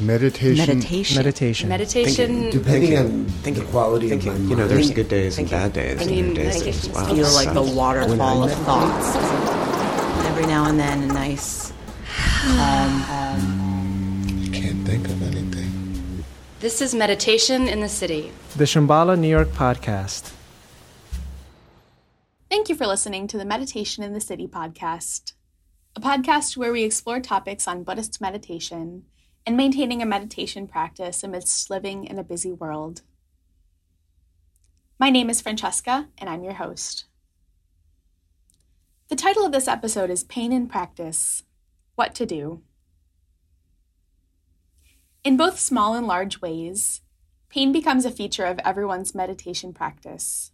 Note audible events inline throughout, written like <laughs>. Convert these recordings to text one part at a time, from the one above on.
Meditation. Meditation. Meditation. Meditation. Depending on thinking, the quality thinking. of my You know, there's Thinking. good days and bad days. I and mean, days like, that it's just, just wow, Feel like the waterfall of thoughts. Every now and then, a nice calm. can't think of anything. This is Meditation in the City. The Shambhala New York podcast. Thank you for listening to the Meditation in the City podcast, a podcast where we explore topics on Buddhist meditation and maintaining a meditation practice amidst living in a busy world. My name is Francesca, and I'm your host. The title of this episode is Pain in Practice What to Do. In both small and large ways, pain becomes a feature of everyone's meditation practice.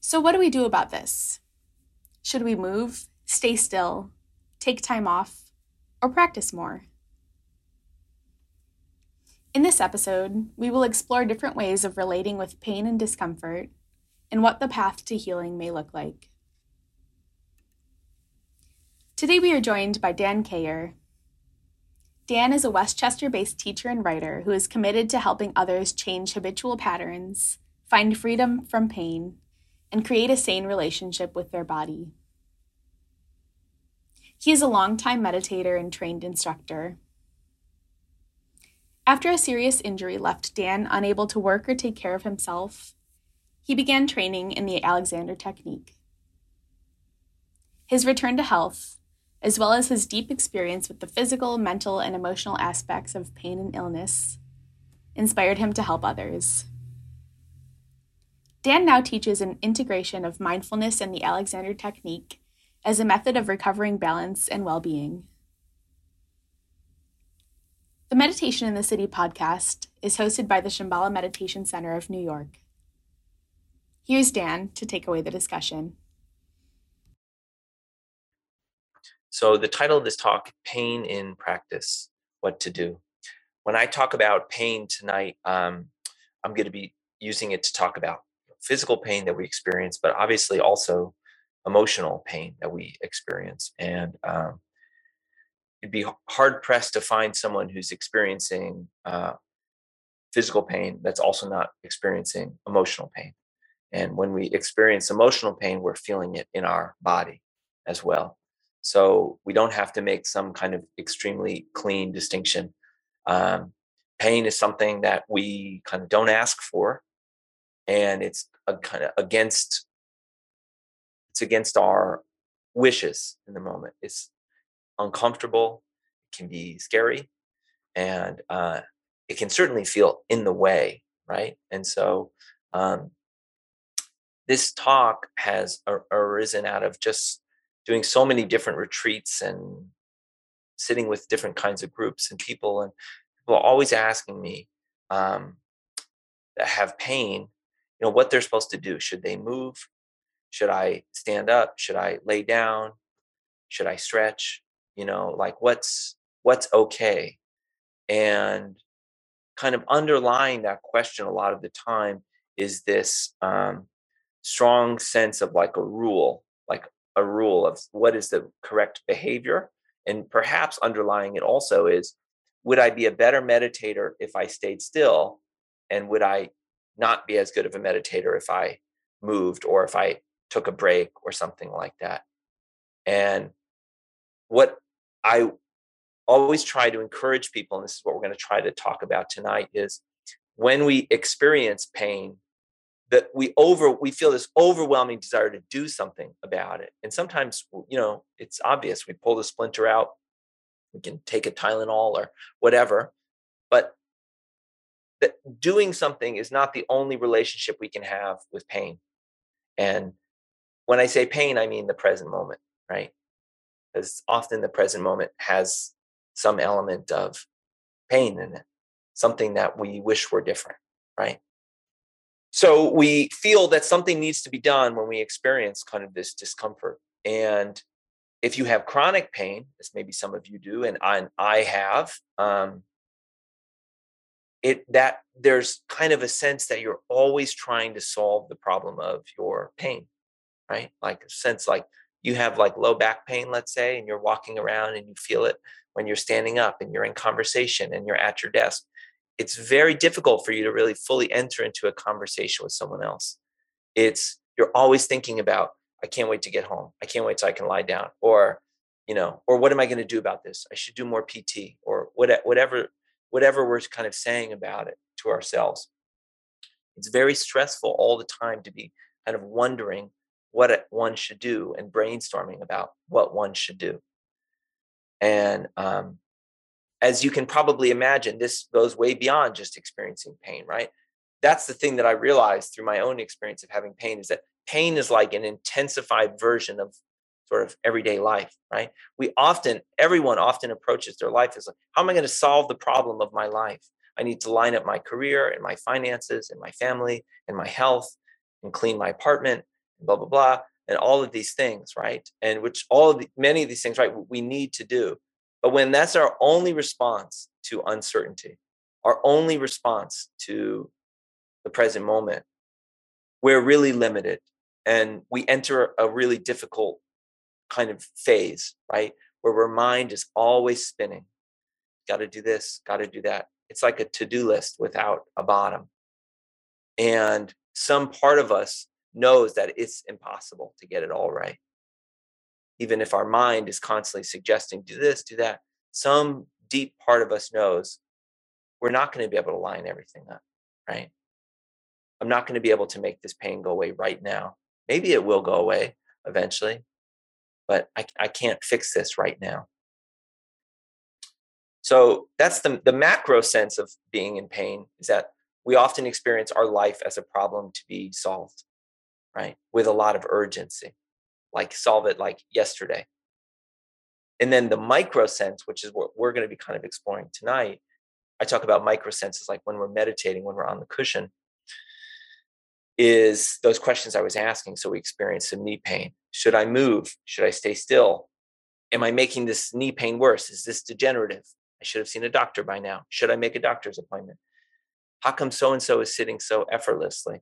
So, what do we do about this? Should we move, stay still, take time off, or practice more? In this episode, we will explore different ways of relating with pain and discomfort and what the path to healing may look like. Today, we are joined by Dan Cayer. Dan is a Westchester based teacher and writer who is committed to helping others change habitual patterns, find freedom from pain, and create a sane relationship with their body. He is a longtime meditator and trained instructor. After a serious injury left Dan unable to work or take care of himself, he began training in the Alexander Technique. His return to health, as well as his deep experience with the physical, mental, and emotional aspects of pain and illness, inspired him to help others. Dan now teaches an integration of mindfulness and the Alexander Technique as a method of recovering balance and well being. The Meditation in the City podcast is hosted by the Shambhala Meditation Center of New York. Here's Dan to take away the discussion. So, the title of this talk, Pain in Practice What to Do. When I talk about pain tonight, um, I'm going to be using it to talk about physical pain that we experience, but obviously also emotional pain that we experience. And um, you'd be hard pressed to find someone who's experiencing uh, physical pain that's also not experiencing emotional pain. And when we experience emotional pain, we're feeling it in our body as well. So we don't have to make some kind of extremely clean distinction. Um, pain is something that we kind of don't ask for, and it's a kind of against it's against our wishes in the moment. It's uncomfortable, it can be scary, and uh, it can certainly feel in the way, right? And so um, this talk has ar- arisen out of just doing so many different retreats and sitting with different kinds of groups and people and people always asking me um, that have pain you know what they're supposed to do should they move should i stand up? Should i lay down? Should i stretch? You know like what's what's okay? And kind of underlying that question a lot of the time is this um, strong sense of like a rule like a rule of what is the correct behavior? And perhaps underlying it also is would i be a better meditator if i stayed still? And would i not be as good of a meditator if i moved or if i took a break or something like that. And what i always try to encourage people and this is what we're going to try to talk about tonight is when we experience pain that we over we feel this overwhelming desire to do something about it. And sometimes you know it's obvious we pull the splinter out we can take a tylenol or whatever but that doing something is not the only relationship we can have with pain. And when i say pain i mean the present moment right because often the present moment has some element of pain in it something that we wish were different right so we feel that something needs to be done when we experience kind of this discomfort. And if you have chronic pain, as maybe some of you do, and I, and I have, um, it that there's kind of a sense that you're always trying to solve the problem of your pain, right? Like a sense like you have like low back pain, let's say, and you're walking around and you feel it. when you're standing up and you're in conversation and you're at your desk, it's very difficult for you to really fully enter into a conversation with someone else. It's you're always thinking about, I can't wait to get home. I can't wait till I can lie down. Or, you know, or what am I going to do about this? I should do more PT or whatever, whatever we're kind of saying about it to ourselves. It's very stressful all the time to be kind of wondering what one should do and brainstorming about what one should do. And um, as you can probably imagine, this goes way beyond just experiencing pain, right? That's the thing that I realized through my own experience of having pain is that pain is like an intensified version of sort of everyday life, right? We often, everyone often approaches their life as like, how am I going to solve the problem of my life? I need to line up my career and my finances and my family and my health and clean my apartment, blah, blah, blah, and all of these things, right? And which all of the, many of these things, right, we need to do. But when that's our only response to uncertainty, our only response to the present moment, we're really limited and we enter a really difficult kind of phase, right? Where our mind is always spinning. Got to do this, got to do that. It's like a to do list without a bottom. And some part of us knows that it's impossible to get it all right. Even if our mind is constantly suggesting, do this, do that, some deep part of us knows we're not going to be able to line everything up, right? I'm not going to be able to make this pain go away right now. Maybe it will go away eventually, but I, I can't fix this right now. So that's the, the macro sense of being in pain is that we often experience our life as a problem to be solved, right? With a lot of urgency, like solve it like yesterday. And then the micro sense, which is what we're going to be kind of exploring tonight. I talk about micro senses like when we're meditating, when we're on the cushion, is those questions I was asking. So we experience some knee pain. Should I move? Should I stay still? Am I making this knee pain worse? Is this degenerative? I should have seen a doctor by now. Should I make a doctor's appointment? How come so and so is sitting so effortlessly?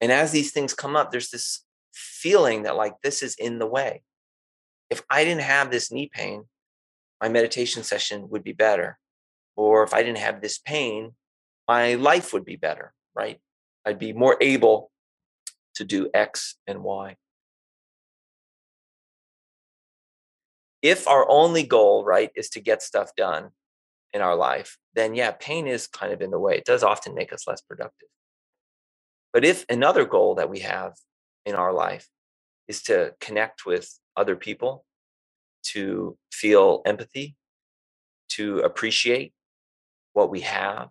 And as these things come up, there's this feeling that like this is in the way. If I didn't have this knee pain, my meditation session would be better. Or if I didn't have this pain, my life would be better right? I'd be more able to do X and Y. If our only goal, right, is to get stuff done in our life, then yeah, pain is kind of in the way. It does often make us less productive. But if another goal that we have in our life is to connect with other people, to feel empathy, to appreciate what we have,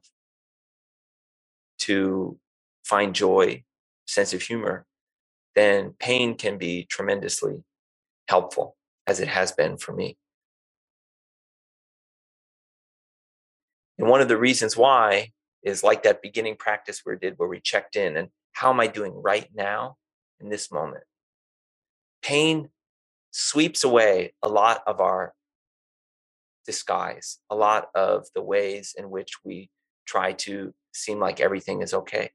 to find joy, sense of humor, then pain can be tremendously helpful, as it has been for me. And one of the reasons why is like that beginning practice we did where we checked in and how am I doing right now in this moment? Pain sweeps away a lot of our disguise, a lot of the ways in which we try to seem like everything is okay.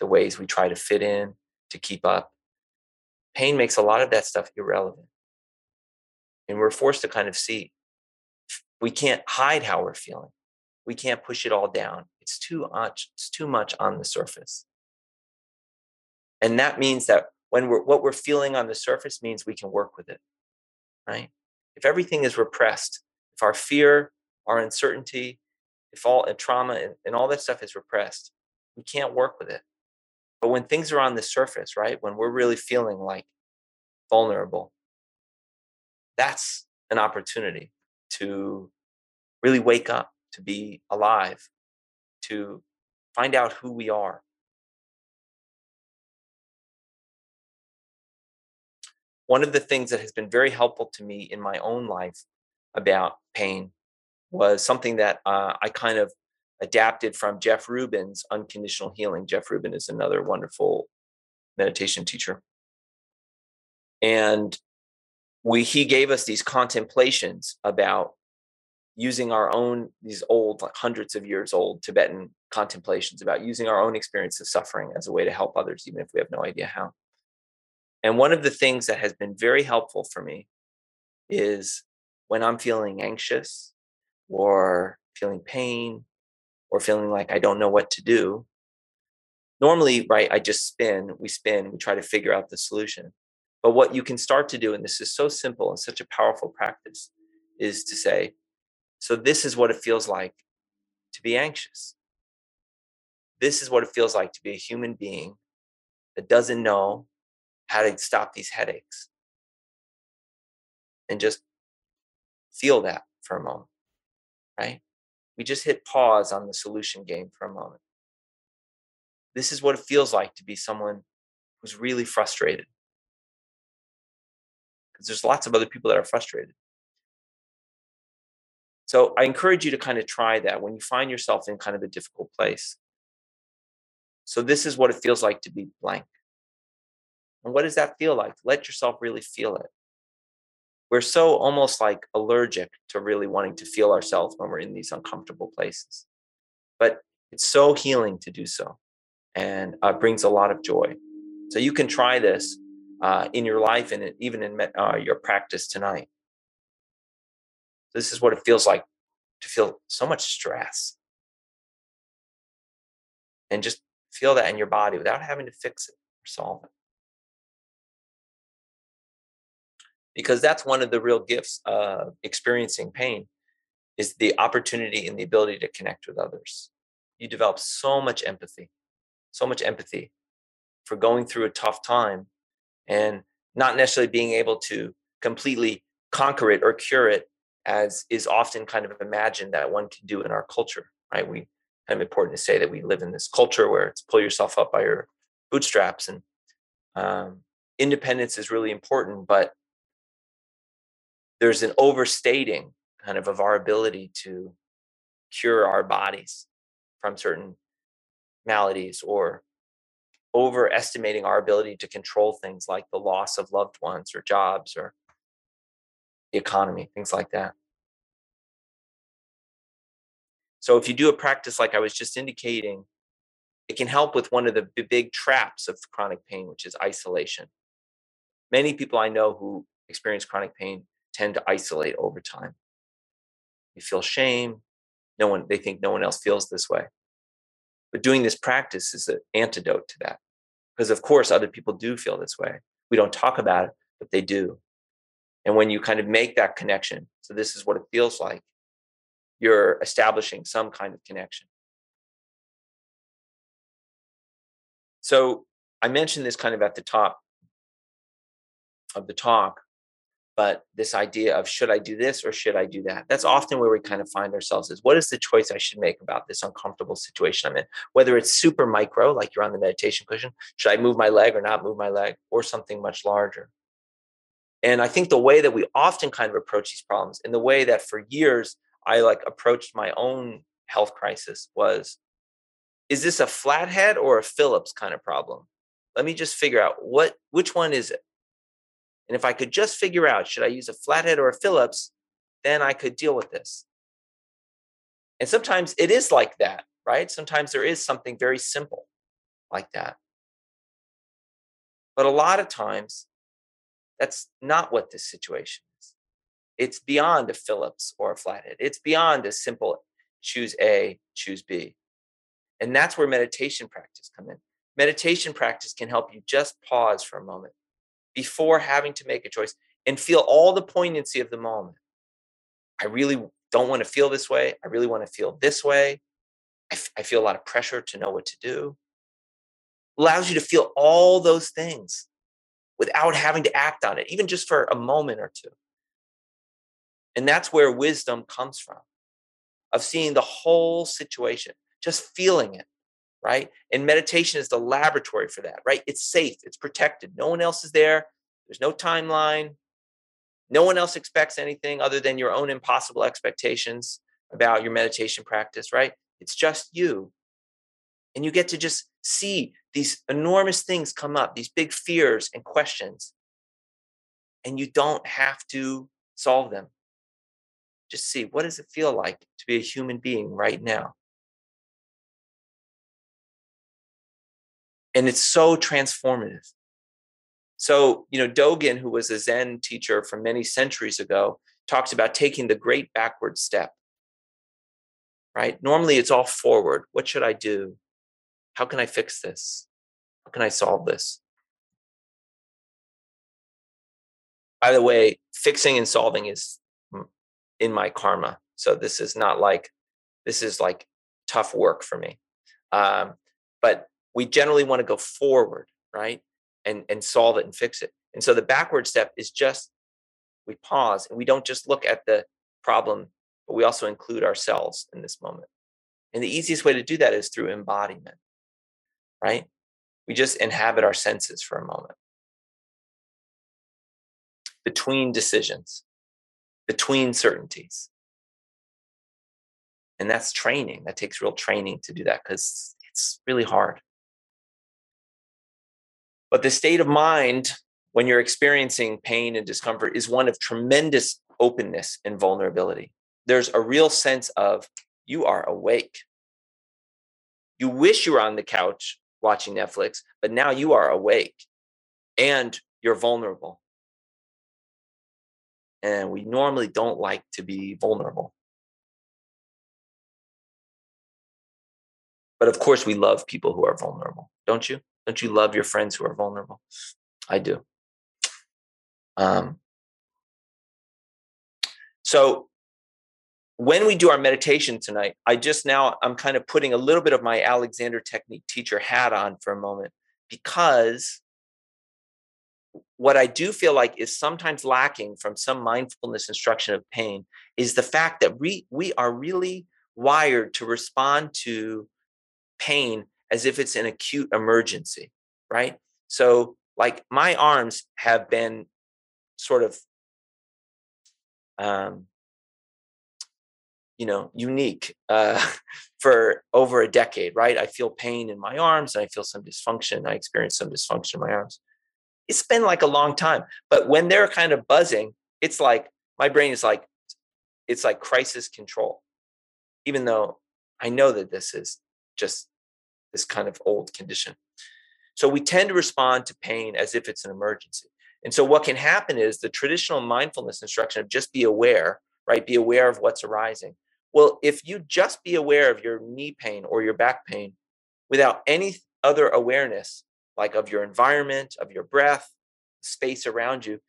The ways we try to fit in, to keep up. Pain makes a lot of that stuff irrelevant. And we're forced to kind of see we can't hide how we're feeling. We can't push it all down. It's too much, it's too much on the surface. And that means that when we're what we're feeling on the surface means we can work with it. Right? If everything is repressed, if our fear, our uncertainty, if all and trauma and, and all that stuff is repressed, we can't work with it. But when things are on the surface, right, when we're really feeling like vulnerable, that's an opportunity to really wake up, to be alive, to find out who we are. One of the things that has been very helpful to me in my own life about pain was something that uh, I kind of adapted from Jeff Rubin's Unconditional Healing. Jeff Rubin is another wonderful meditation teacher. And we he gave us these contemplations about using our own these old like hundreds of years old tibetan contemplations about using our own experience of suffering as a way to help others even if we have no idea how and one of the things that has been very helpful for me is when I'm feeling anxious or feeling pain or feeling like I don't know what to do, normally, right, I just spin, we spin, we try to figure out the solution. But what you can start to do, and this is so simple and such a powerful practice, is to say, so this is what it feels like to be anxious. This is what it feels like to be a human being that doesn't know how to stop these headaches. And just feel that for a moment, right? We just hit pause on the solution game for a moment. This is what it feels like to be someone who's really frustrated. Because there's lots of other people that are frustrated. So I encourage you to kind of try that when you find yourself in kind of a difficult place. So this is what it feels like to be blank. And what does that feel like? Let yourself really feel it. We're so almost like allergic to really wanting to feel ourselves when we're in these uncomfortable places. But it's so healing to do so and uh, brings a lot of joy. So you can try this uh, in your life and even in uh, your practice tonight. This is what it feels like to feel so much stress. And just feel that in your body without having to fix it or solve it. Because that's one of the real gifts of experiencing pain is the opportunity and the ability to connect with others. You develop so much empathy, so much empathy for going through a tough time and not necessarily being able to completely conquer it or cure it as is often kind of imagined that one can do in our culture, right? We kind of important to say that we live in this culture where it's pull yourself up by your bootstraps and um, independence is really important, but there's an overstating kind of of our ability to cure our bodies from certain maladies or overestimating our ability to control things like the loss of loved ones or jobs or the economy, things like that. So if you do a practice like I was just indicating, it can help with one of the big traps of chronic pain, which is isolation. Many people I know who experience chronic pain tend to isolate over time. They feel shame. No one, they think no one else feels this way. But doing this practice is an antidote to that. Because of course, other people do feel this way. We don't talk about it, but they do. And when you kind of make that connection, so this is what it feels like, you're establishing some kind of connection. So I mentioned this kind of at the top of the talk, but this idea of should I do this or should I do that? That's often where we kind of find ourselves is what is the choice I should make about this uncomfortable situation I'm in? Whether it's super micro, like you're on the meditation cushion, should I move my leg or not move my leg, or something much larger? And I think the way that we often kind of approach these problems, and the way that for years I like approached my own health crisis was is this a flathead or a Phillips kind of problem? Let me just figure out what which one is it? And if I could just figure out should I use a flathead or a Phillips, then I could deal with this. And sometimes it is like that, right? Sometimes there is something very simple like that. But a lot of times that's not what this situation is. It's beyond a Phillips or a flathead. It's beyond a simple choose A, choose B. And that's where meditation practice come in. Meditation practice can help you just pause for a moment before having to make a choice and feel all the poignancy of the moment. I really don't want to feel this way. I really want to feel this way. I, f- I feel a lot of pressure to know what to do. Allows you to feel all those things without having to act on it, even just for a moment or two. And that's where wisdom comes from of seeing the whole situation, just feeling it, right? And meditation is the laboratory for that, right? It's safe, it's protected. No one else is there, there's no timeline. No one else expects anything other than your own impossible expectations about your meditation practice, right? It's just you. And you get to just see these enormous things come up, these big fears and questions, and you don't have to solve them. Just see what does it feel like to be a human being right now? And it's so transformative. So, you know, Dogen, who was a Zen teacher from many centuries ago, talks about taking the great backward step. Right? Normally it's all forward. What should I do? How can I fix this? How can I solve this? By the way, fixing and solving is in my karma. So this is not like, this is like tough work for me. Um, but we generally want to go forward, right? And, and solve it and fix it. And so the backward step is just we pause and we don't just look at the problem, but we also include ourselves in this moment. And the easiest way to do that is through embodiment, right? We just inhabit our senses for a moment. Between decisions, between certainties. And that's training. That takes real training to do that because it's really hard. But the state of mind when you're experiencing pain and discomfort is one of tremendous openness and vulnerability. There's a real sense of you are awake. You wish you were on the couch watching Netflix, but now you are awake and you're vulnerable. And we normally don't like to be vulnerable. But of course, we love people who are vulnerable, don't you? Don't you love your friends who are vulnerable? I do. Um, so when we do our meditation tonight, I just now I'm kind of putting a little bit of my Alexander Technique teacher hat on for a moment because what I do feel like is sometimes lacking from some mindfulness instruction of pain is the fact that we we are really wired to respond to pain as if it's an acute emergency, right? So like my arms have been sort of um, you know unique uh, <laughs> for over a decade right? I feel pain in my arms and i feel some dysfunction. I experience some dysfunction in my arms. It's been like a long time but when they're kind of buzzing it's like my brain is like it's like crisis control. Even though i know that this is just this kind of old condition. So we tend to respond to pain as if it's an emergency. And so what can happen is the traditional mindfulness instruction of just be aware, right? Be aware of what's arising. Well, if you just be aware of your knee pain or your back pain without any other awareness, like of your environment, of your breath, space around you,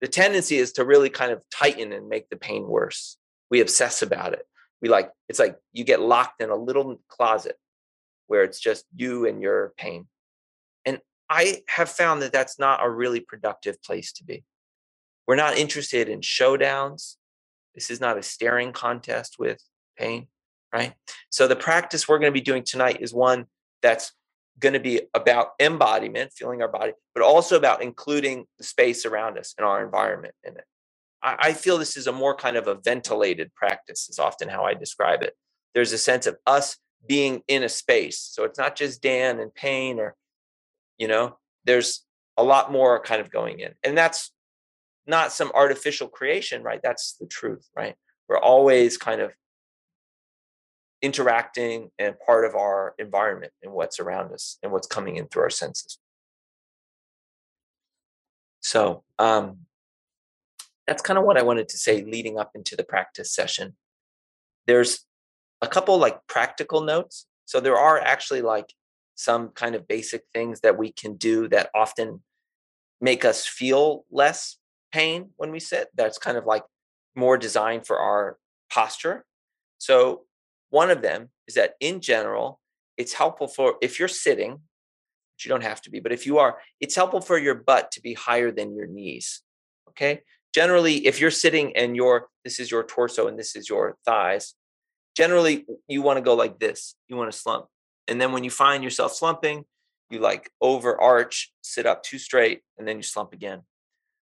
the tendency is to really kind of tighten and make the pain worse. We obsess about it. We like, it's like you get locked in a little closet where it's just you and your pain. And I have found that that's not a really productive place to be. We're not interested in showdowns. This is not a staring contest with pain, right? So the practice we're going to be doing tonight is one that's going to be about embodiment, feeling our body, but also about including the space around us and our environment in it. I, I feel this is a more kind of a ventilated practice, is often how I describe it. There's a sense of us being in a space. So it's not just Dan and pain or you know there's a lot more kind of going in and that's not some artificial creation right? That's the truth right? We're always kind of interacting and part of our environment and what's around us and what's coming in through our senses. So um, that's kind of what i wanted to say leading up into the practice session. There's a couple like practical notes. So there are actually like some kind of basic things that we can do that often make us feel less pain when we sit. That's kind of like more designed for our posture. So, one of them is that in general, it's helpful for if you're sitting, which you don't have to be, but if you are, it's helpful for your butt to be higher than your knees. Okay. Generally, if you're sitting and your this is your torso and this is your thighs, generally you want to go like this. You want to slump. And then when you find yourself slumping, you like overarch, sit up too straight, and then you slump again.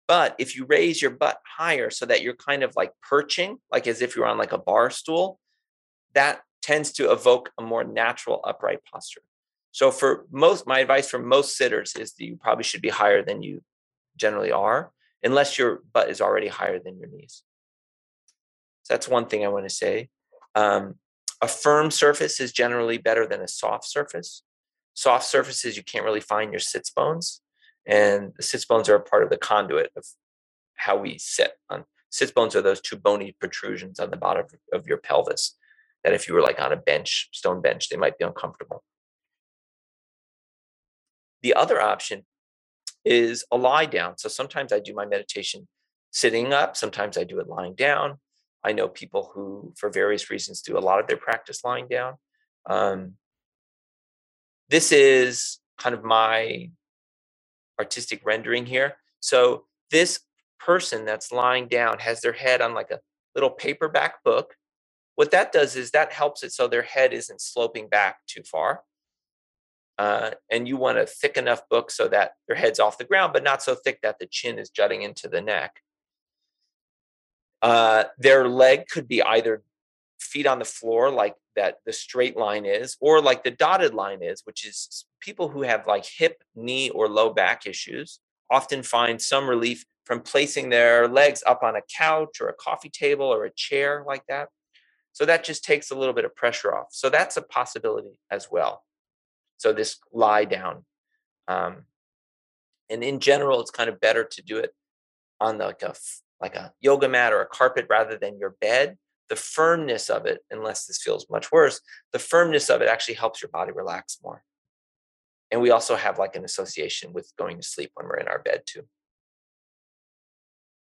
But if you raise your butt higher so that you're kind of like perching, like as if you're on like a bar stool, that tends to evoke a more natural upright posture. So for most, my advice for most sitters is that you probably should be higher than you generally are, unless your butt is already higher than your knees. So that's one thing I want to say. Um, a firm surface is generally better than a soft surface. Soft surfaces, you can't really find your sits bones. And the sits bones are a part of the conduit of how we sit on. Sits bones are those two bony protrusions on the bottom of, of your pelvis that if you were like on a bench, stone bench, they might be uncomfortable. The other option is a lie down. So sometimes I do my meditation sitting up, sometimes I do it lying down. I know people who, for various reasons, do a lot of their practice lying down. Um, this is kind of my artistic rendering here. So this person that's lying down has their head on like a little paperback book. What that does is that helps it so their head isn't sloping back too far. Uh, and you want a thick enough book so that their head's off the ground, but not so thick that the chin is jutting into the neck. Uh, their leg could be either feet on the floor, like that the straight line is, or like the dotted line is, which is people who have like hip, knee, or low back issues often find some relief from placing their legs up on a couch or a coffee table or a chair like that. So that just takes a little bit of pressure off. So that's a possibility as well. So this lie down. Um, and in general, it's kind of better to do it on like a like a yoga mat or a carpet rather than your bed. The firmness of it, unless this feels much worse, the firmness of it actually helps your body relax more. And we also have like an association with going to sleep when we're in our bed too.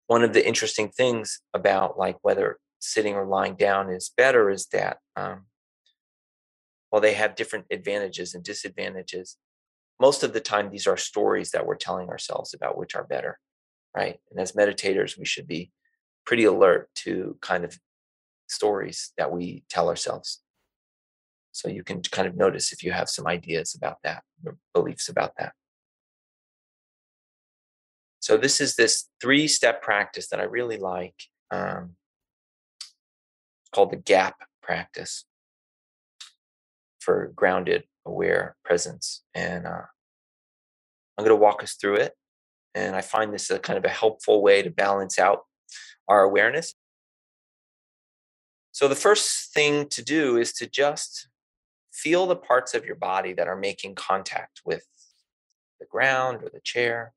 One of the interesting things about like whether sitting or lying down is better is that um, while they have different advantages and disadvantages, most of the time these are stories that we're telling ourselves about which are better, right? And as meditators, we should be pretty alert to kind of stories that we tell ourselves. So you can kind of notice if you have some ideas about that, beliefs about that. So this is this three-step practice that I really like, um, called the gap practice for grounded, aware presence. And uh, I'm going to walk us through it. And I find this a kind of a helpful way to balance out our awareness. So the first thing to do is to just feel the parts of your body that are making contact with the ground or the chair.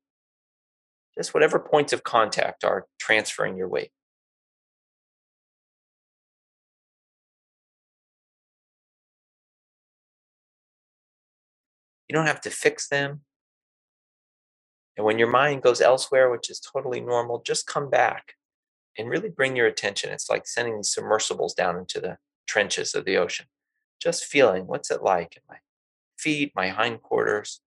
Just whatever points of contact are transferring your weight. You don't have to fix them. And when your mind goes elsewhere, which is totally normal, just come back and really bring your attention. It's like sending these submersibles down into the trenches of the ocean just feeling what's it like in my feet, my hindquarters.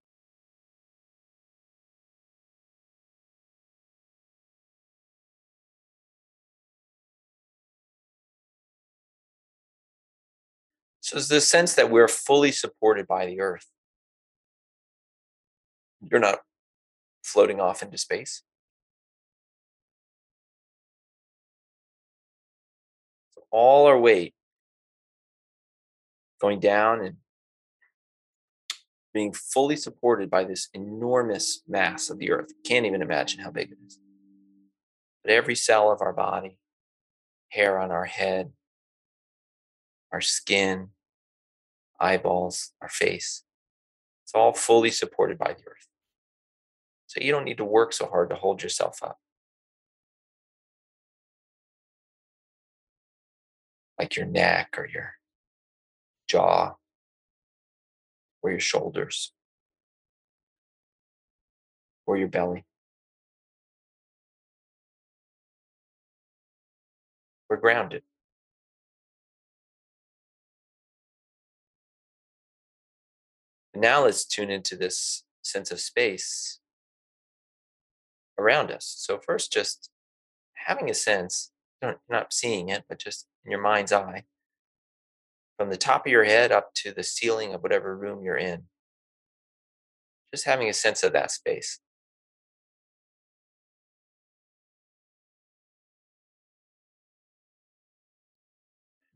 So there's this sense that we're fully supported by the earth. You're not floating off into space. All our weight going down and being fully supported by this enormous mass of the earth. Can't even imagine how big it is. But every cell of our body, hair on our head, our skin, eyeballs, our face, it's all fully supported by the earth. So you don't need to work so hard to hold yourself up. Like your neck or your jaw or your shoulders or your belly. We're grounded. now let's tune into this sense of space around us. So, first, just having a sense, you're not seeing it, but just in your mind's eye, from the top of your head up to the ceiling of whatever room you're in. Just having a sense of that space.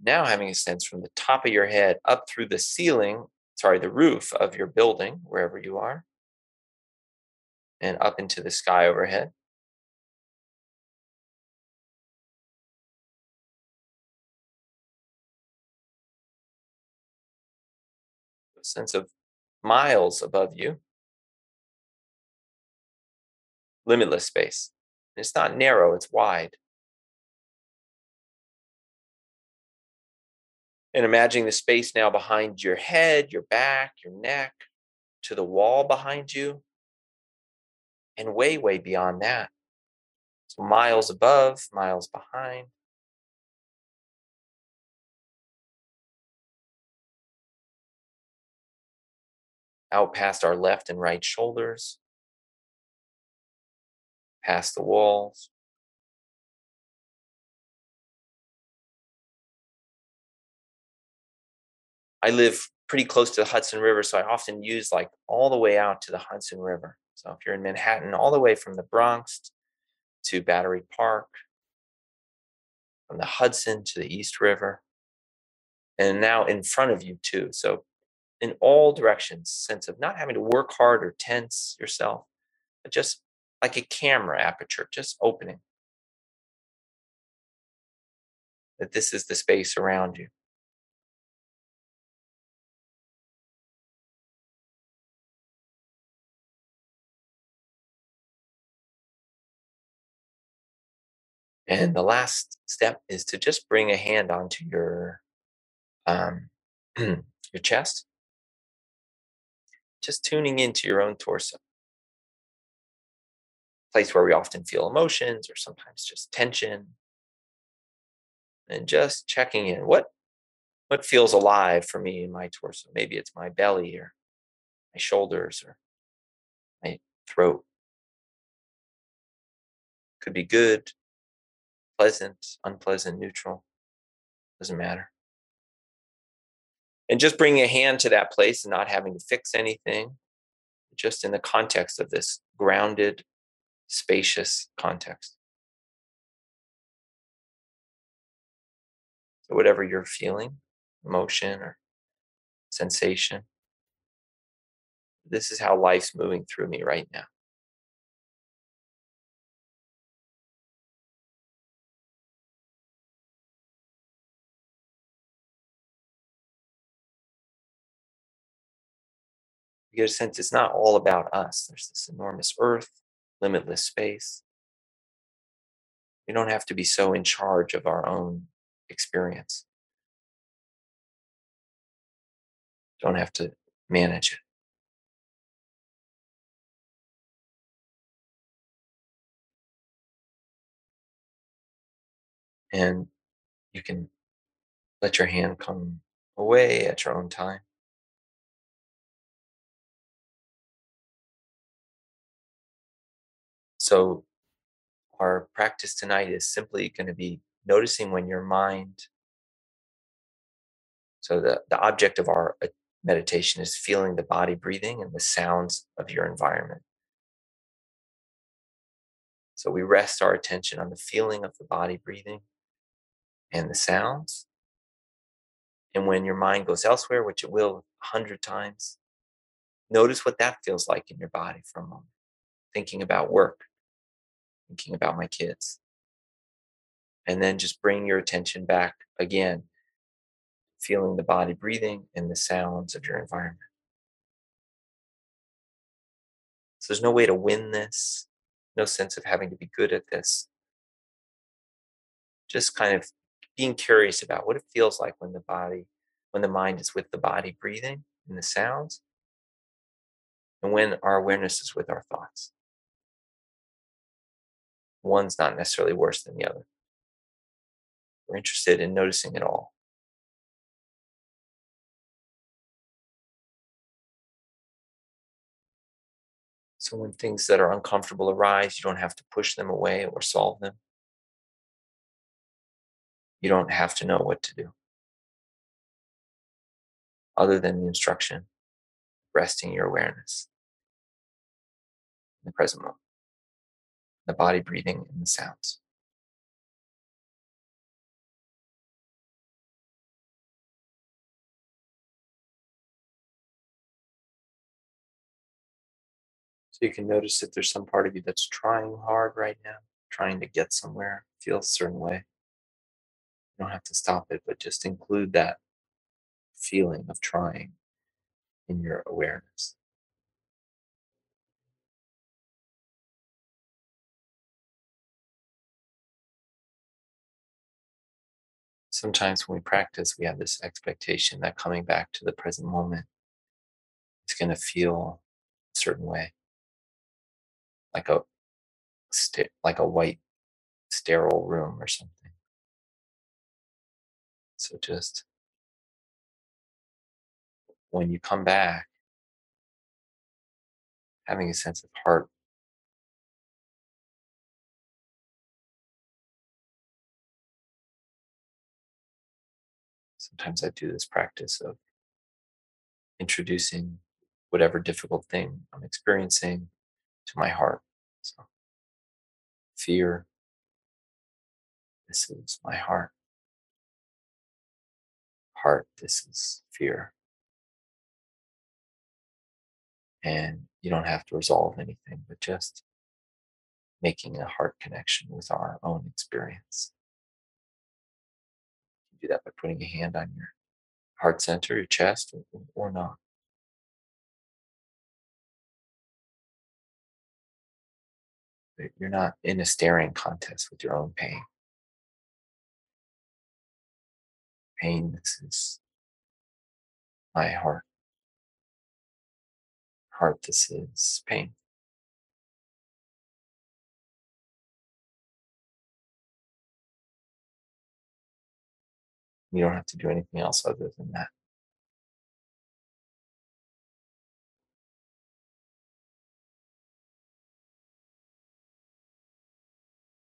Now, having a sense from the top of your head up through the ceiling, sorry, the roof of your building, wherever you are, and up into the sky overhead. sense of miles above you, limitless space. It's not narrow, it's wide. And imagining the space now behind your head, your back, your neck, to the wall behind you, and way, way beyond that. So miles above, miles behind. Out past our left and right shoulders, past the walls. I live pretty close to the Hudson River, so I often use like all the way out to the Hudson River. So if you're in Manhattan, all the way from the Bronx to Battery Park, from the Hudson to the East River, and now in front of you too. So in all directions, sense of not having to work hard or tense yourself, but just like a camera aperture, just opening. That this is the space around you. And the last step is to just bring a hand onto your um, <clears throat> your chest, just tuning into your own torso, place where we often feel emotions or sometimes just tension, and just checking in. What what feels alive for me in my torso? Maybe it's my belly or my shoulders or my throat. Could be good, pleasant, unpleasant, neutral, doesn't matter. And just bringing a hand to that place and not having to fix anything, just in the context of this grounded, spacious context. So, whatever you're feeling, emotion or sensation, this is how life's moving through me right now. You get a sense it's not all about us. There's this enormous earth, limitless space. We don't have to be so in charge of our own experience. Don't have to manage it. And you can let your hand come away at your own time. So, our practice tonight is simply going to be noticing when your mind. So, the, the object of our uh, meditation is feeling the body breathing and the sounds of your environment. So, we rest our attention on the feeling of the body breathing and the sounds. And when your mind goes elsewhere, which it will a hundred times, notice what that feels like in your body for a moment. Thinking about work, thinking about my kids. And then just bring your attention back again, feeling the body breathing and the sounds of your environment. So there's no way to win this, no sense of having to be good at this. Just kind of being curious about what it feels like when the body, when the mind is with the body breathing and the sounds, and when our awareness is with our thoughts one's not necessarily worse than the other. We're interested in noticing it all. So when things that are uncomfortable arise, you don't have to push them away or solve them. You don't have to know what to do other than the instruction, resting your awareness in the present moment the body breathing and the sounds. So you can notice if there's some part of you that's trying hard right now, trying to get somewhere, feel a certain way. You don't have to stop it, but just include that feeling of trying in your awareness. Sometimes when we practice, we have this expectation that coming back to the present moment is going to feel a certain way, like a like a white sterile room or something. So just when you come back, having a sense of heart sometimes I do this practice of introducing whatever difficult thing I'm experiencing to my heart. So, fear, this is my heart. Heart, this is fear. And you don't have to resolve anything, but just making a heart connection with our own experience do that by putting a hand on your heart center, your chest, or, or not. You're not in a staring contest with your own pain. Pain, this is my heart. Heart, this is pain. You don't have to do anything else other than that.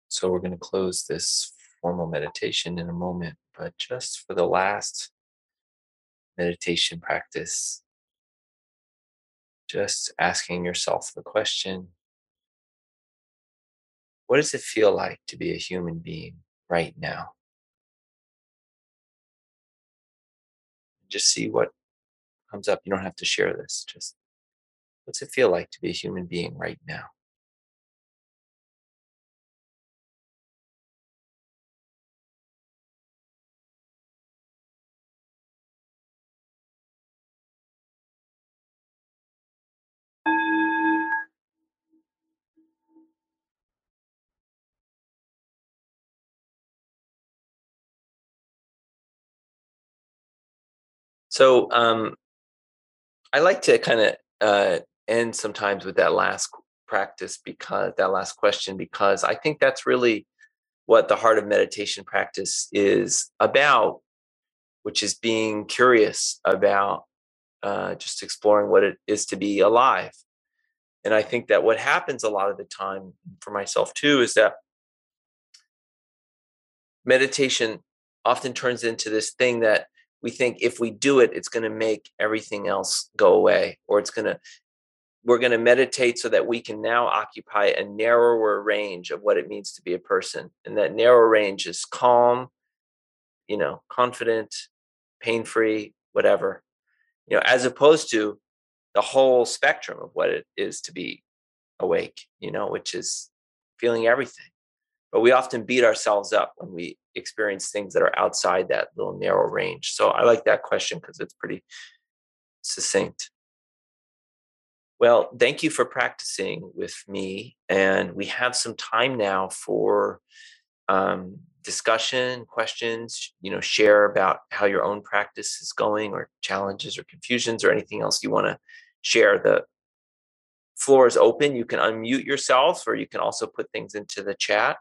So we're going to close this formal meditation in a moment, but just for the last meditation practice, just asking yourself the question what does it feel like to be a human being right now? Just see what comes up. You don't have to share this. Just what's it feel like to be a human being right now? So um, I like to kind of uh, end sometimes with that last practice because that last question because I think that's really what the heart of meditation practice is about, which is being curious about uh, just exploring what it is to be alive. And I think that what happens a lot of the time for myself too is that meditation often turns into this thing that we think if we do it it's going to make everything else go away or it's going to we're going to meditate so that we can now occupy a narrower range of what it means to be a person. And that narrow range is calm you know confident pain free whatever you know as opposed to the whole spectrum of what it is to be awake you know which is feeling everything but we often beat ourselves up when we experience things that are outside that little narrow range. So I like that question because it's pretty succinct. Well, thank you for practicing with me. And we have some time now for um, discussion, questions, you know, share about how your own practice is going or challenges or confusions or anything else you want to share. The floor is open. You can unmute yourself or you can also put things into the chat.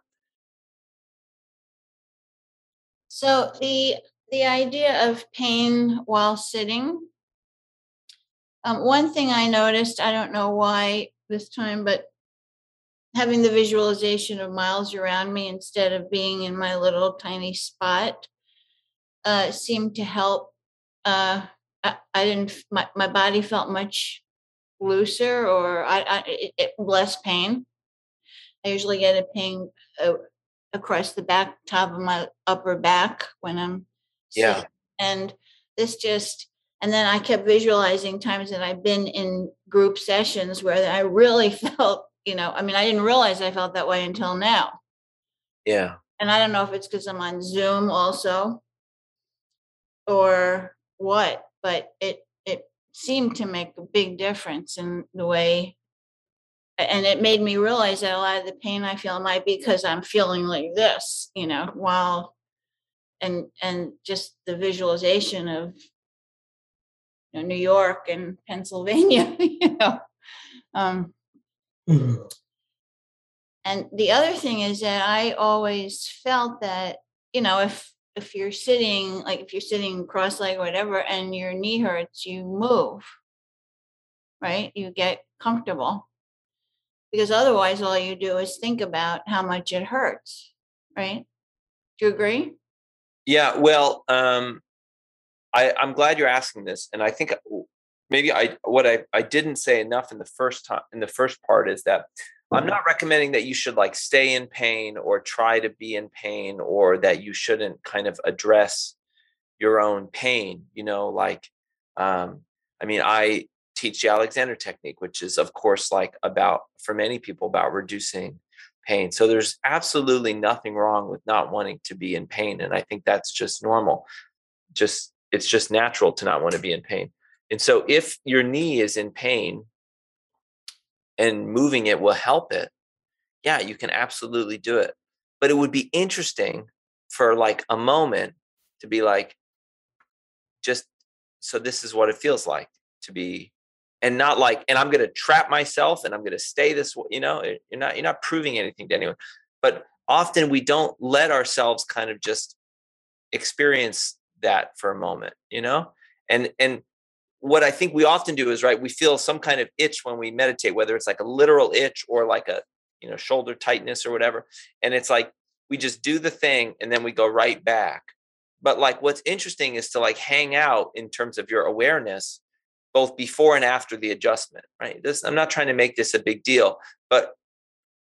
So the the idea of pain while sitting. Um, one thing I noticed, I don't know why this time, but having the visualization of miles around me instead of being in my little tiny spot uh, seemed to help. Uh, I, I, didn't. My, my body felt much looser, or I, I it, less pain. I usually get a pain, a, across the back top of my upper back when I'm yeah. And this just and then I kept visualizing times that I've been in group sessions where I really <laughs> felt, you know, I mean, I didn't realize I felt that way until now. Yeah. And I don't know if it's because I'm on Zoom also or what, but it it seemed to make a big difference in the way and it made me realize that a lot of the pain I feel might be because I'm feeling like this, you know, while and and just the visualization of you know, New York and Pennsylvania, <laughs> you know. Um, and the other thing is that I always felt that, you know, if if you're sitting, like if you're sitting cross-legged, or whatever, and your knee hurts, you move, right? You get comfortable. Because otherwise, all you do is think about how much it hurts, right? Do you agree? Yeah, well, um, I, I'm glad you're asking this, and I think maybe I what I, I didn't say enough in the first time in the first part is that I'm not recommending that you should like stay in pain or try to be in pain or that you shouldn't kind of address your own pain. You know, like um, I mean, I teach the Alexander technique, which is of course like about for many people about reducing pain. So there's absolutely nothing wrong with not wanting to be in pain. And I think that's just normal. Just it's just natural to not want to be in pain. And so if your knee is in pain and moving it will help it, yeah, you can absolutely do it. But it would be interesting for like a moment to be like, just so this is what it feels like to be and not like and i'm going to trap myself and i'm going to stay this way you know you're not you're not proving anything to anyone. But often we don't let ourselves kind of just experience that for a moment you know? And and what i think we often do is right we feel some kind of itch when we meditate whether it's like a literal itch or like a you know shoulder tightness or whatever. And it's like we just do the thing and then we go right back. But like what's interesting is to like hang out in terms of your awareness both before and after the adjustment, right? This I'm not trying to make this a big deal, but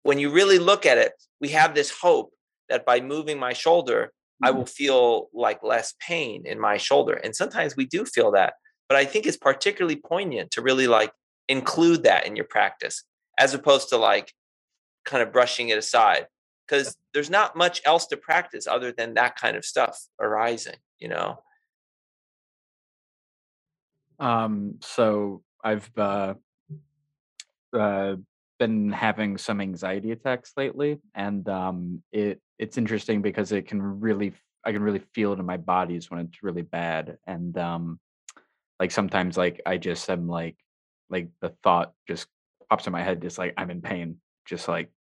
when you really look at it, we have this hope that by moving my shoulder, I Mm-hmm. will feel like less pain in my shoulder. And sometimes we do feel that, but I think it's particularly poignant to really like include that in your practice as opposed to like kind of brushing it aside because there's not much else to practice other than that kind of stuff arising, you know? Um, so I've uh, uh, been having some anxiety attacks lately, and um, it it's interesting because it can really I can really feel it in my bodies when it's really bad, and um, like sometimes like I just am like like the thought just pops in my head, just like I'm in pain, just like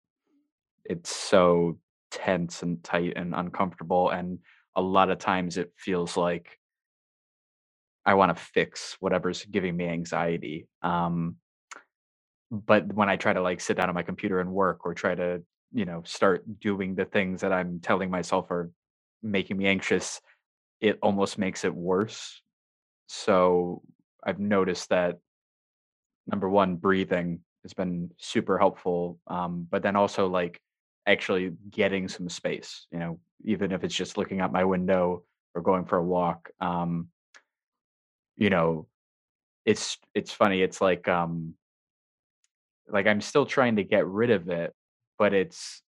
it's so tense and tight and uncomfortable, and a lot of times it feels like I want to fix whatever's giving me anxiety. Um, but when I try to like sit down on my computer and work or try to, you know, start doing the things that I'm telling myself are making me anxious, it almost makes it worse. So I've noticed that number one, breathing has been super helpful. Um, but then also like actually getting some space, you know, even if it's just looking out my window or going for a walk. Um, you know, it's it's funny. It's like um like I'm still trying to get rid of it, but it's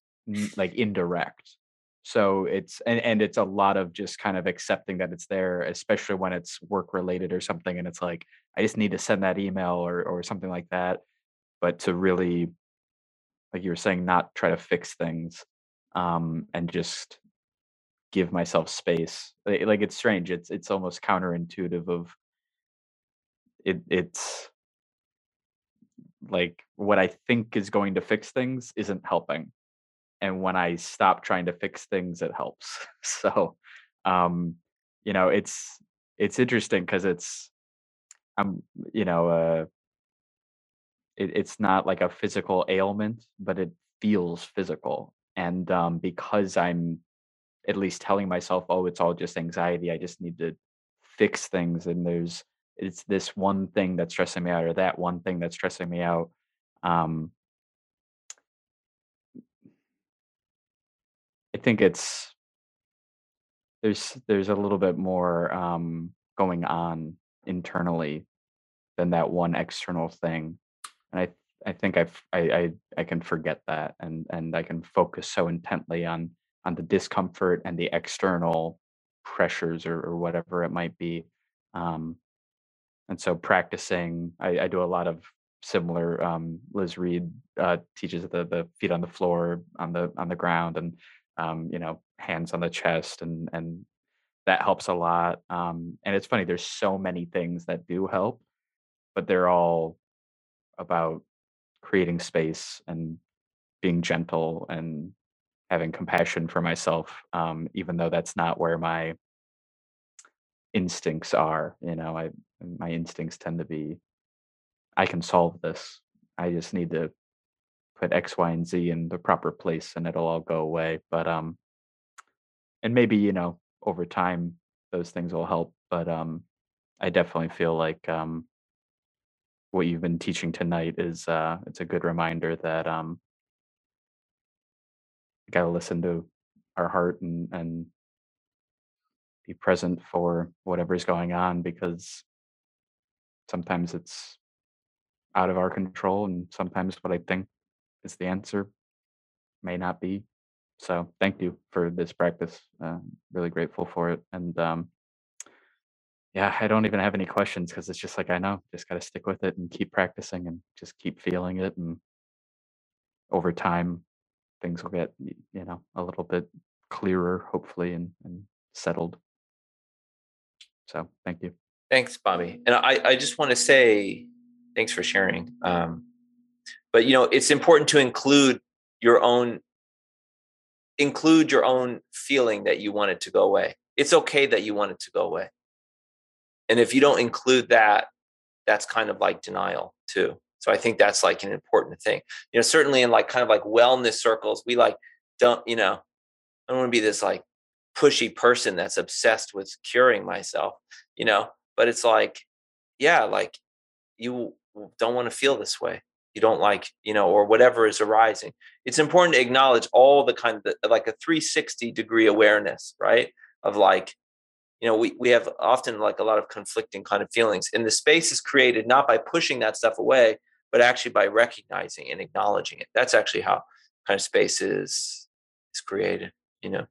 like indirect. So it's and, and it's a lot of just kind of accepting that it's there, especially when it's work related or something. And it's like I just need to send that email or or something like that. But to really, like you were saying, not try to fix things, um, and just give myself space. Like, it's strange. It's it's almost counterintuitive of it. It's like what I think is going to fix things isn't helping. And when I stop trying to fix things, it helps. <laughs> So, um, you know, it's it's interesting because it's I'm you know, uh it, it's not like a physical ailment, but it feels physical. And um because I'm at least telling myself, oh, it's all just anxiety, I just need to fix things and there's it's this one thing that's stressing me out or that one thing that's stressing me out. Um I think it's there's there's a little bit more um, going on internally than that one external thing, and I I think I've, I I I can forget that and and I can focus so intently on on the discomfort and the external pressures or, or whatever it might be. Um, and so practicing, I, I do a lot of similar. Um, Liz Reed uh, teaches the the feet on the floor, on the on the ground, and um, you know hands on the chest, and and that helps a lot. Um, and it's funny, there's so many things that do help, but they're all about creating space and being gentle and having compassion for myself, um, even though that's not where my instincts are. You know, I my instincts tend to be, I can solve this. I just need to put X, Y, and Z in the proper place, and it'll all go away. But um, and maybe you know over time those things will help. But um, I definitely feel like um, what you've been teaching tonight is uh, it's a good reminder that um, got to listen to our heart and and be present for whatever's going on because sometimes it's out of our control and sometimes what i think is the answer may not be. So thank you for this practice uh, really grateful for it and um, yeah i don't even have any questions because it's just like i know just got to stick with it and keep practicing and just keep feeling it and over time things will get you know a little bit clearer hopefully and, and settled. So thank you Thanks, Bobby. And I, I just want to say thanks for sharing. Um, but you know, it's important to include your own include your own feeling that you want it to go away. It's okay that you want it to go away. And if you don't include that, that's kind of like denial too. So I think that's like an important thing. You know, certainly in like kind of like wellness circles, we like don't, you know, I don't want to be this like pushy person that's obsessed with curing myself, you know, but it's like yeah like you don't want to feel this way. You don't like you know or whatever is arising. It's important to acknowledge all the kind of like a 360 degree awareness right? Of like you know we, we have often like a lot of conflicting kind of feelings and the space is created not by pushing that stuff away but actually by recognizing and acknowledging it. That's actually how kind of space is is created you know?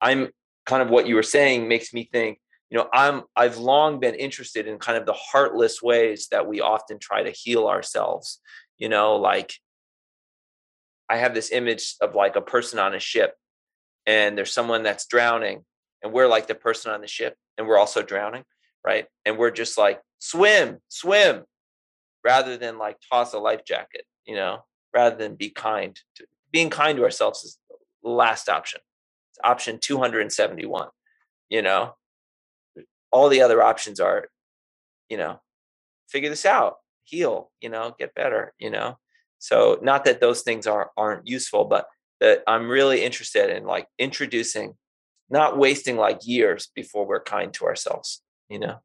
I'm kind of what you were saying makes me think you know i'm i've long been interested in kind of the heartless ways that we often try to heal ourselves you know like i have this image of like a person on a ship and there's someone that's drowning and we're like the person on the ship and we're also drowning right? And we're just like swim swim rather than like toss a life jacket you know rather than be kind to, being kind to ourselves is the last option. It's option 271 you know all the other options are you know figure this out heal you know get better you know? So not that those things are aren't useful but that i'm really interested in like introducing not wasting like years before we're kind to ourselves you know?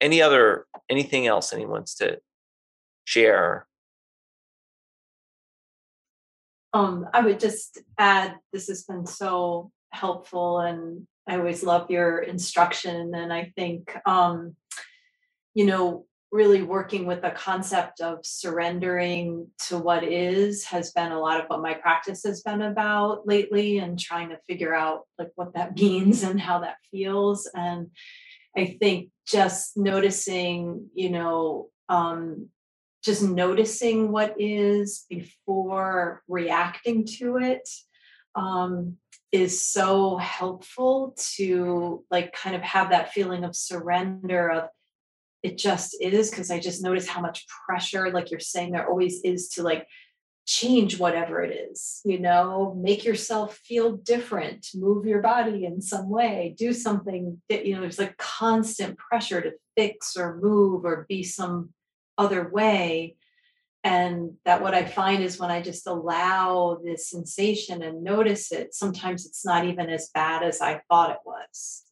Any other anything else anyone wants to share? Um, I would just add, this has been so helpful and I always love your instruction. And I think, um, you know, really working with the concept of surrendering to what is has been a lot of what my practice has been about lately and trying to figure out like what that <laughs> means and how that feels. And I think just noticing, you know, um, just noticing what is before reacting to it um, is so helpful to like kind of have that feeling of surrender of it just is because i just notice how much pressure like you're saying there always is to like change whatever it is you know? Make yourself feel different move your body in some way do something that you know there's like constant pressure to fix or move or be some other way and that what i find is when i just allow this sensation and notice it sometimes it's not even as bad as i thought it was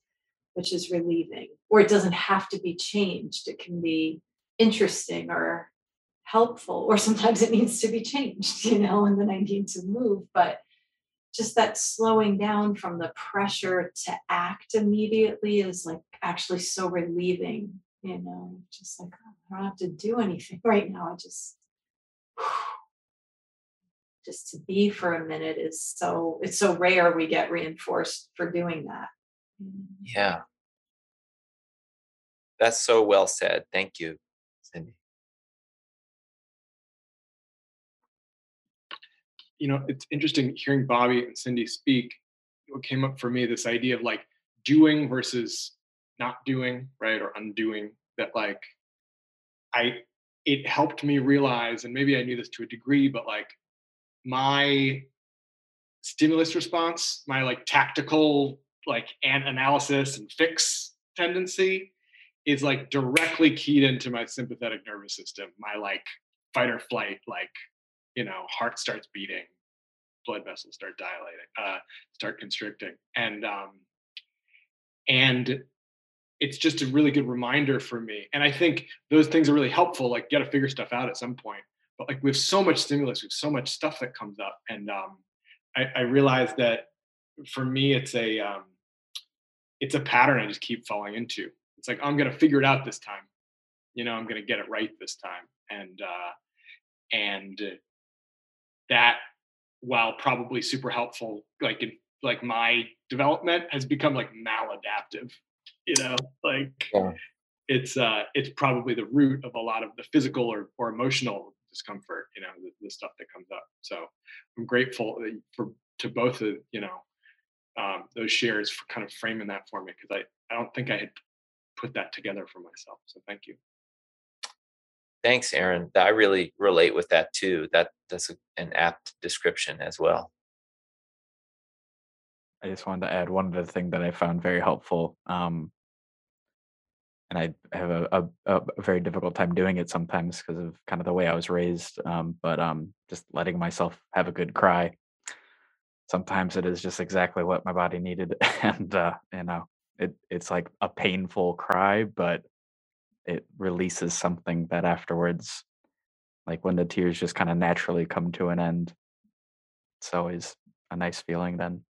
which is relieving. Or it doesn't have to be changed. It can be interesting or helpful. Or sometimes it needs to be changed you know and then i need to move. But just that slowing down from the pressure to act immediately is like actually so relieving you know just like oh, i don't have to do anything right now. I just just to be for a minute is so it's so rare we get reinforced for doing that mm. yeah that's so well said thank you cindy you know, it's interesting hearing Bobby and Cindy speak. what came up for me this idea of like doing versus not doing, right, or undoing. That like I it helped me realize, and maybe I knew this to a degree, but like my stimulus response, my like tactical like and analysis and fix tendency is like directly keyed into my sympathetic nervous system. My like fight or flight, like you know, heart starts beating, blood vessels start dilating, uh, start constricting, and um, and it's just a really good reminder for me. And I think those things are really helpful. Like, you got to figure stuff out at some point. But like, we have so much stimulus, we have so much stuff that comes up, and um, I, I realized that for me, it's a um, it's a pattern I just keep falling into. It's like I'm gonna figure it out this time. You know, I'm gonna get it right this time, and uh, and that while probably super helpful, like in like my development has become like maladaptive you know like yeah. it's uh it's probably the root of a lot of the physical or, or emotional discomfort you know the, the stuff that comes up. So i'm grateful for to both of you know um, those shares for kind of framing that for me because i i don't think i had put that together for myself so thank you. Thanks aaron. I really relate with that too. That that's a, an apt description as well. I just wanted to add one other thing that I found very helpful. Um, and I have a, a, a very difficult time doing it sometimes because of kind of the way I was raised. Um, but um, just letting myself have a good cry. Sometimes it is just exactly what my body needed, <laughs> and uh, you know, it it's like a painful cry, but it releases something that afterwards, like when the tears just kind of naturally come to an end. It's always a nice feeling then.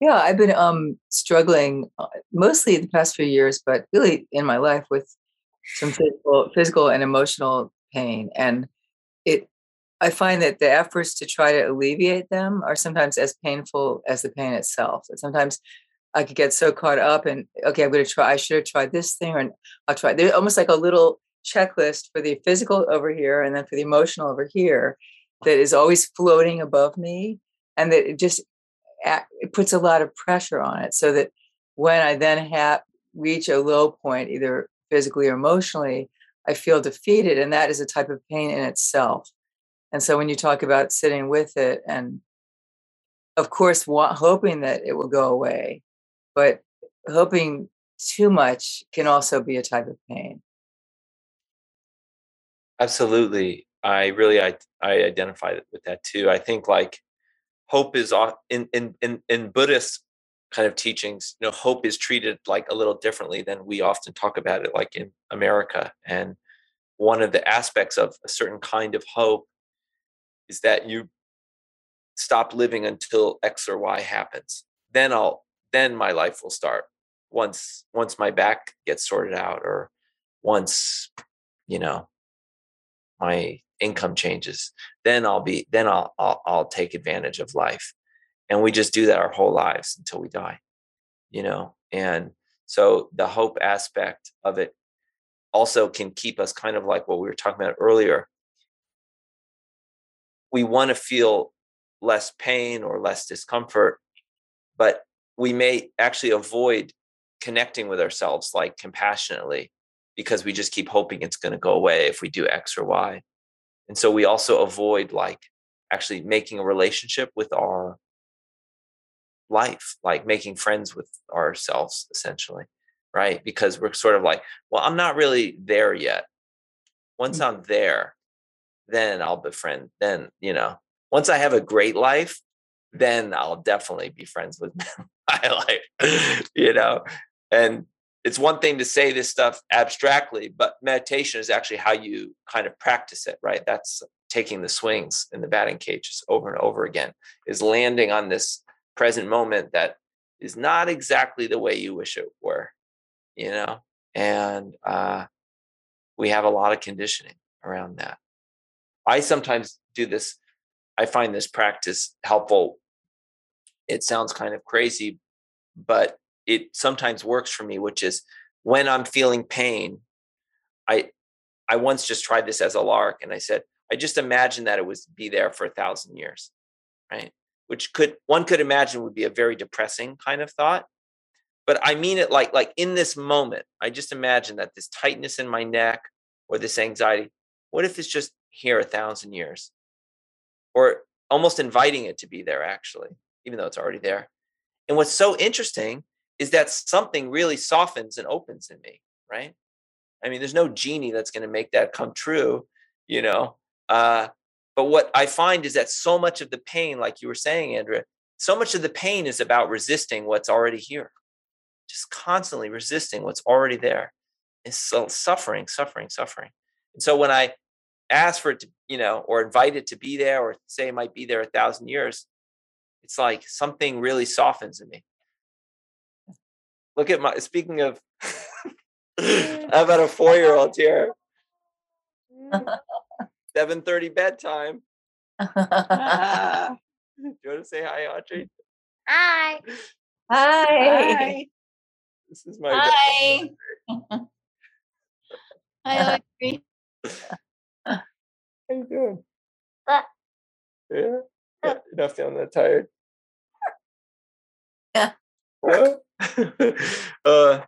Yeah, I've been um, struggling uh, mostly the past few years, but really in my life with some physical, physical and emotional pain, and it. I find that the efforts to try to alleviate them are sometimes as painful as the pain itself. So sometimes I could get so caught up and okay, I'm going to try. I should have tried this thing, or I'll try. There's almost like a little checklist for the physical over here, and then for the emotional over here, that is always floating above me, and that it just it puts a lot of pressure on it so that when I then have reach a low point, either physically or emotionally, I feel defeated. And that is a type of pain in itself. And so when you talk about sitting with it and of course hoping that it will go away, but hoping too much can also be a type of pain. Absolutely. I really I I identify with that too. I think like hope is in in in, in Buddhist kind of teachings, you know, hope is treated like a little differently than we often talk about it, like in America. And one of the aspects of a certain kind of hope is that you stop living until X or Y happens. Then I'll then my life will start once once my back gets sorted out or once you know my income changes then i'll be then I'll, I'll i'll take advantage of life. And we just do that our whole lives until we die you know? And so the hope aspect of it also can keep us kind of like what we were talking about earlier. We want to feel less pain or less discomfort but we may actually avoid connecting with ourselves like compassionately because we just keep hoping it's going to go away if we do x or y and so we also avoid like actually making a relationship with our life, like making friends with ourselves essentially, right? Because we're sort of like, well, I'm not really there yet. Once mm. I'm there, then I'll befriend. Then, you know, once I have a great life, then I'll definitely be friends with <laughs> my life, you know. And it's one thing to say this stuff abstractly, but meditation is actually how you kind of practice it, right? That's taking the swings in the batting cages over and over again, is landing on this present moment that is not exactly the way you wish it were, you know? And uh, we have a lot of conditioning around that. I sometimes do this, I find this practice helpful. It sounds kind of crazy, but it sometimes works for me, which is when I'm feeling pain, I I once just tried this as a lark and I said, I just imagine that it was be there for a thousand years, right? Which could one could imagine would be a very depressing kind of thought. But I mean it like like in this moment, I just imagine that this tightness in my neck or this anxiety, what if it's just here a thousand years? Or almost inviting it to be there actually, even though it's already there. And what's so interesting is that something really softens and opens in me, right? I mean, there's no genie that's going to make that come true, you know. Uh, but what I find is that so much of the pain, like you were saying, Andrea, so much of the pain is about resisting what's already here, just constantly resisting what's already there. So suffering, suffering, suffering. And so when I ask for it to, you know, or invite it to be there, or say it might be there a thousand years, it's like something really softens in me. Look at my. Speaking of, <laughs> <laughs> how about a four-year-old here? <laughs> Seven thirty bedtime. Do you want to say hi, Audrey? Hi. Hi. This is my. Hi. Hi, Audrey. How you doing? Yeah. yeah. You're not feeling that tired. Yeah. <laughs> Uh,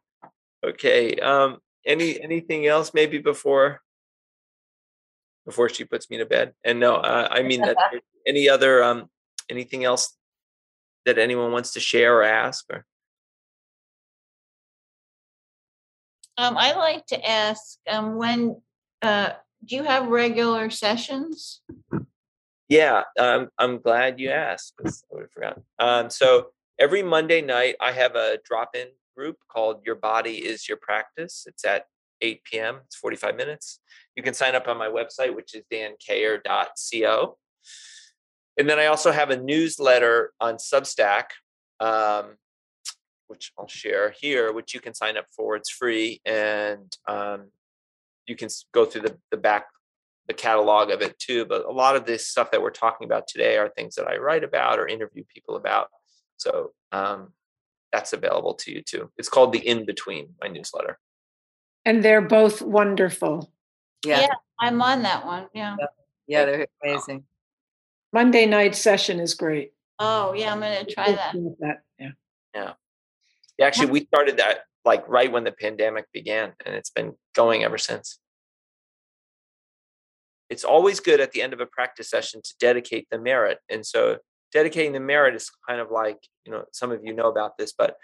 okay. Um. Any anything else? Maybe before before she puts me to bed. And no, uh, I mean that. <laughs> any other um anything else that anyone wants to share or ask or Um, I like to ask, um, when, uh, do you have regular sessions? Yeah, um, I'm glad you asked because I would have forgotten. Um, so every Monday night, I have a drop in group called Your Body is Your Practice. It's at 8 p.m., it's 45 minutes. You can sign up on my website, which is dancayer.co. And then I also have a newsletter on Substack, um, which I'll share here, which you can sign up for. It's free. And um, you can go through the, the back the catalog of it too but a lot of this stuff that we're talking about today are things that i write about or interview people about so um, that's available to you too it's called the in between my newsletter and they're both wonderful Yeah. Yeah, I'm on that one. Yeah. Yeah, they're amazing. monday night session is great Oh, yeah, I'm gonna try that. that yeah yeah Yeah, actually we started that like right when the pandemic began and it's been going ever since it's always good at the end of a practice session to dedicate the merit and so dedicating the merit is kind of like you know some of you know about this but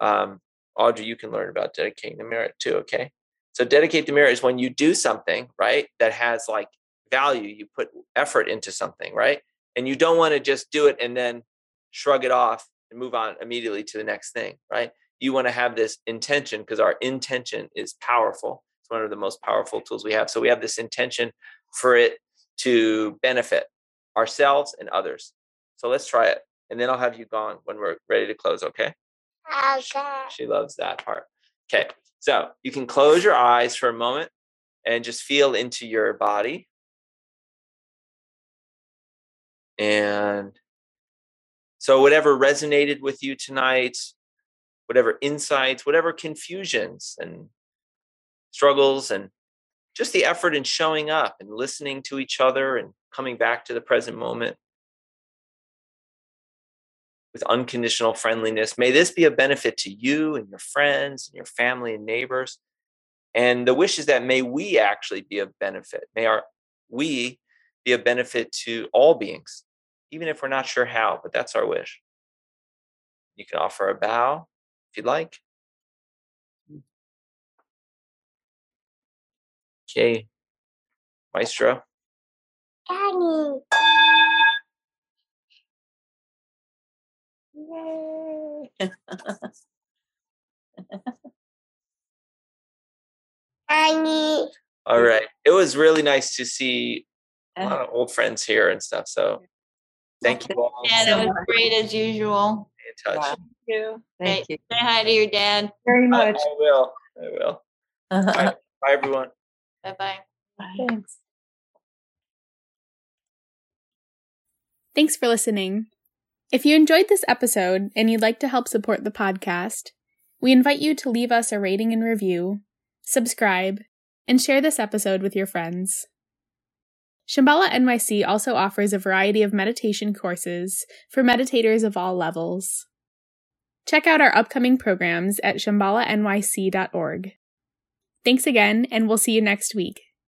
um, audrey you can learn about dedicating the merit too okay? So dedicate the merit is when you do something right that has like value you put effort into something right? And you don't want to just do it and then shrug it off and move on immediately to the next thing right? You want to have this intention because our intention is powerful. It's one of the most powerful tools we have. So we have this intention for it to benefit ourselves and others. So let's try it. And then I'll have you gone when we're ready to close, okay? Okay. She loves that part. Okay. So you can close your eyes for a moment and just feel into your body. And so, whatever resonated with you tonight, whatever insights, whatever confusions and struggles and just the effort in showing up and listening to each other and coming back to the present moment with unconditional friendliness. May this be a benefit to you and your friends and your family and neighbors. And the wish is that may we actually be of benefit. May our we be a benefit to all beings, even if we're not sure how, but that's our wish. You can offer a bow if you'd like. Okay, Maestro. Annie. Annie. <laughs> All right. It was really nice to see a lot of old friends here and stuff. So thank you all. Yeah, that was great as usual. Stay in touch. Thank you. Thank you. Say hi to your dad. very much I will. I will. Bye, <laughs> bye everyone. Bye bye. Thanks. Thanks for listening. If you enjoyed this episode and you'd like to help support the podcast, we invite you to leave us a rating and review, subscribe, and share this episode with your friends. Shambhala NYC also offers a variety of meditation courses for meditators of all levels. Check out our upcoming programs at shambhalanyc.org. Thanks again, and we'll see you next week.